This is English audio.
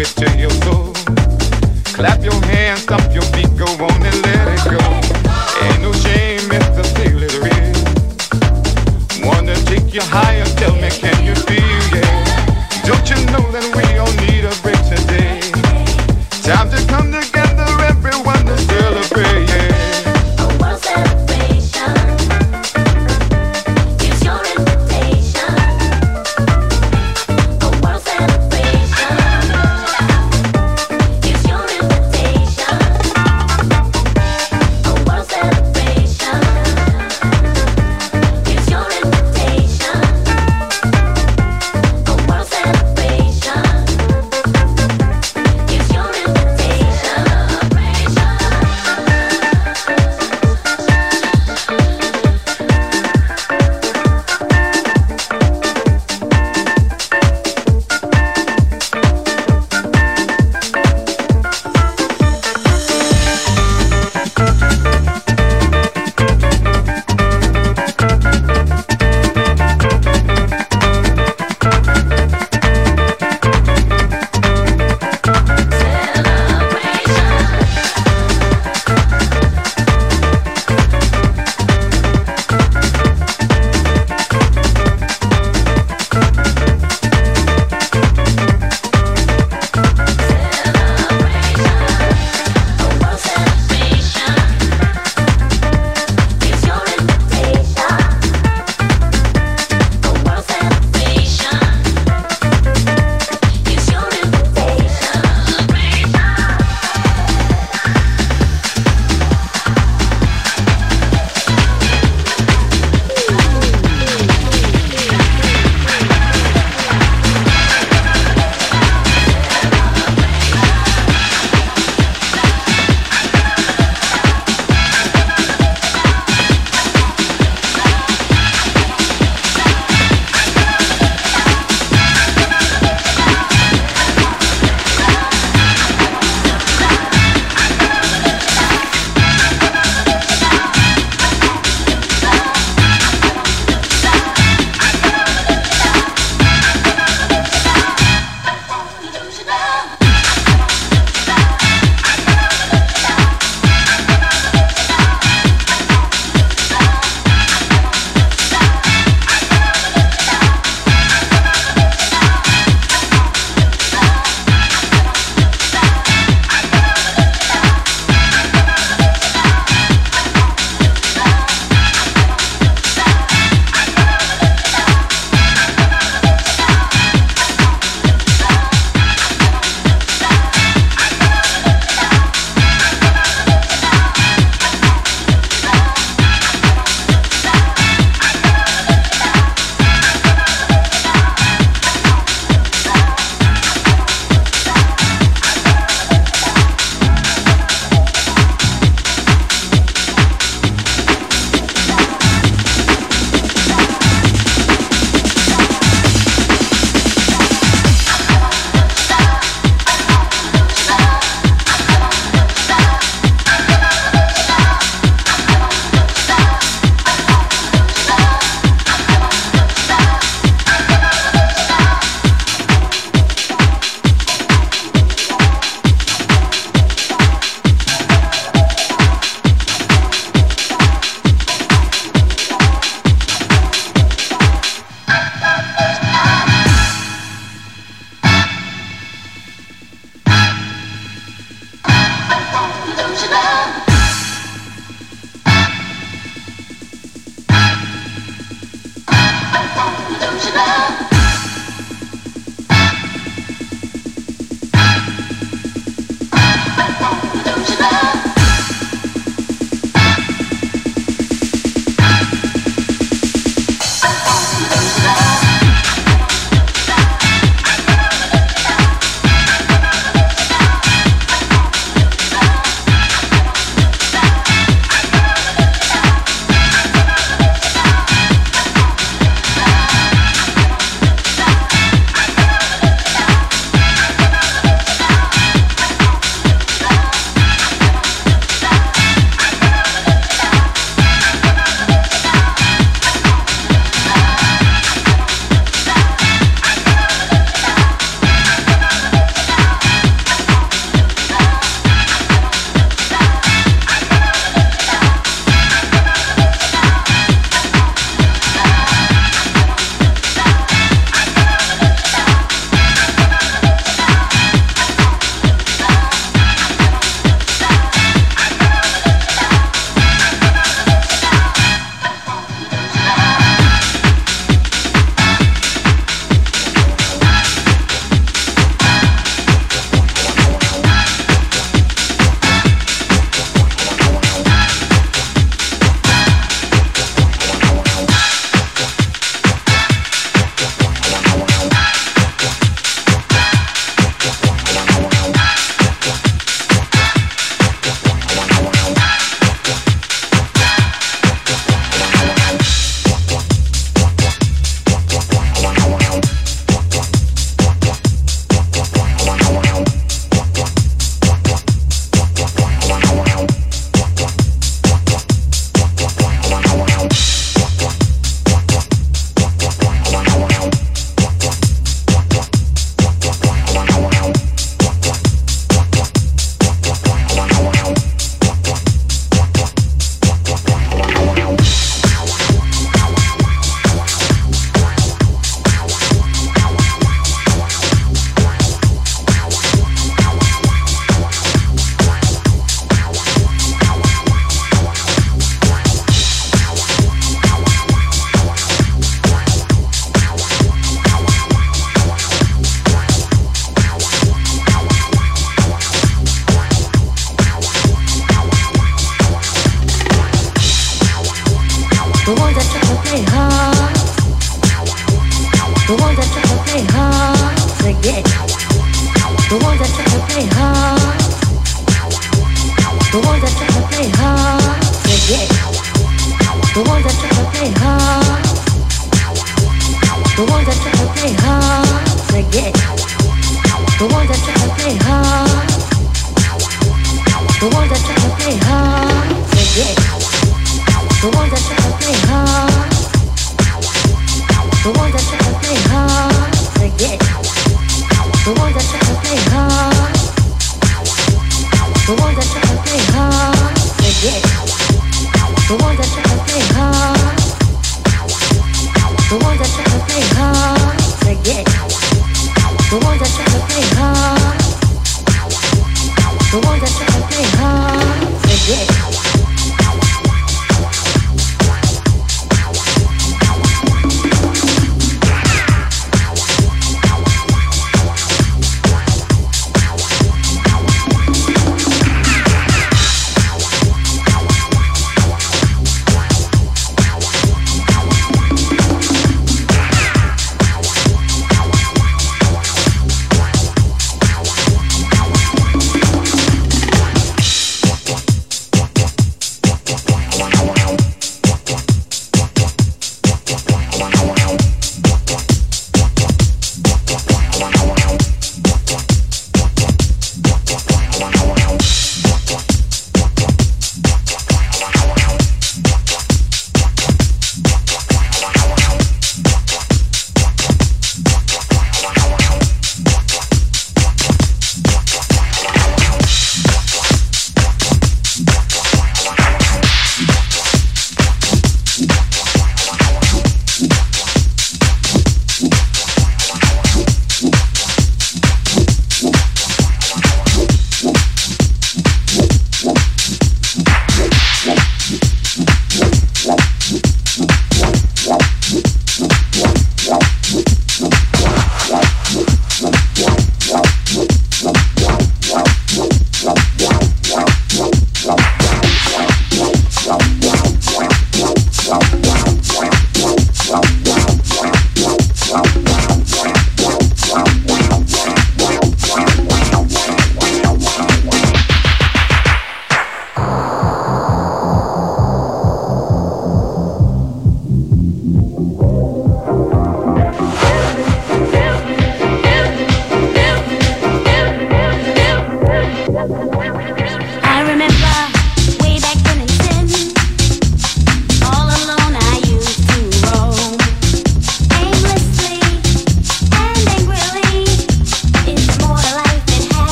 it till you. Clap your hands, stomp your feet, go on and live.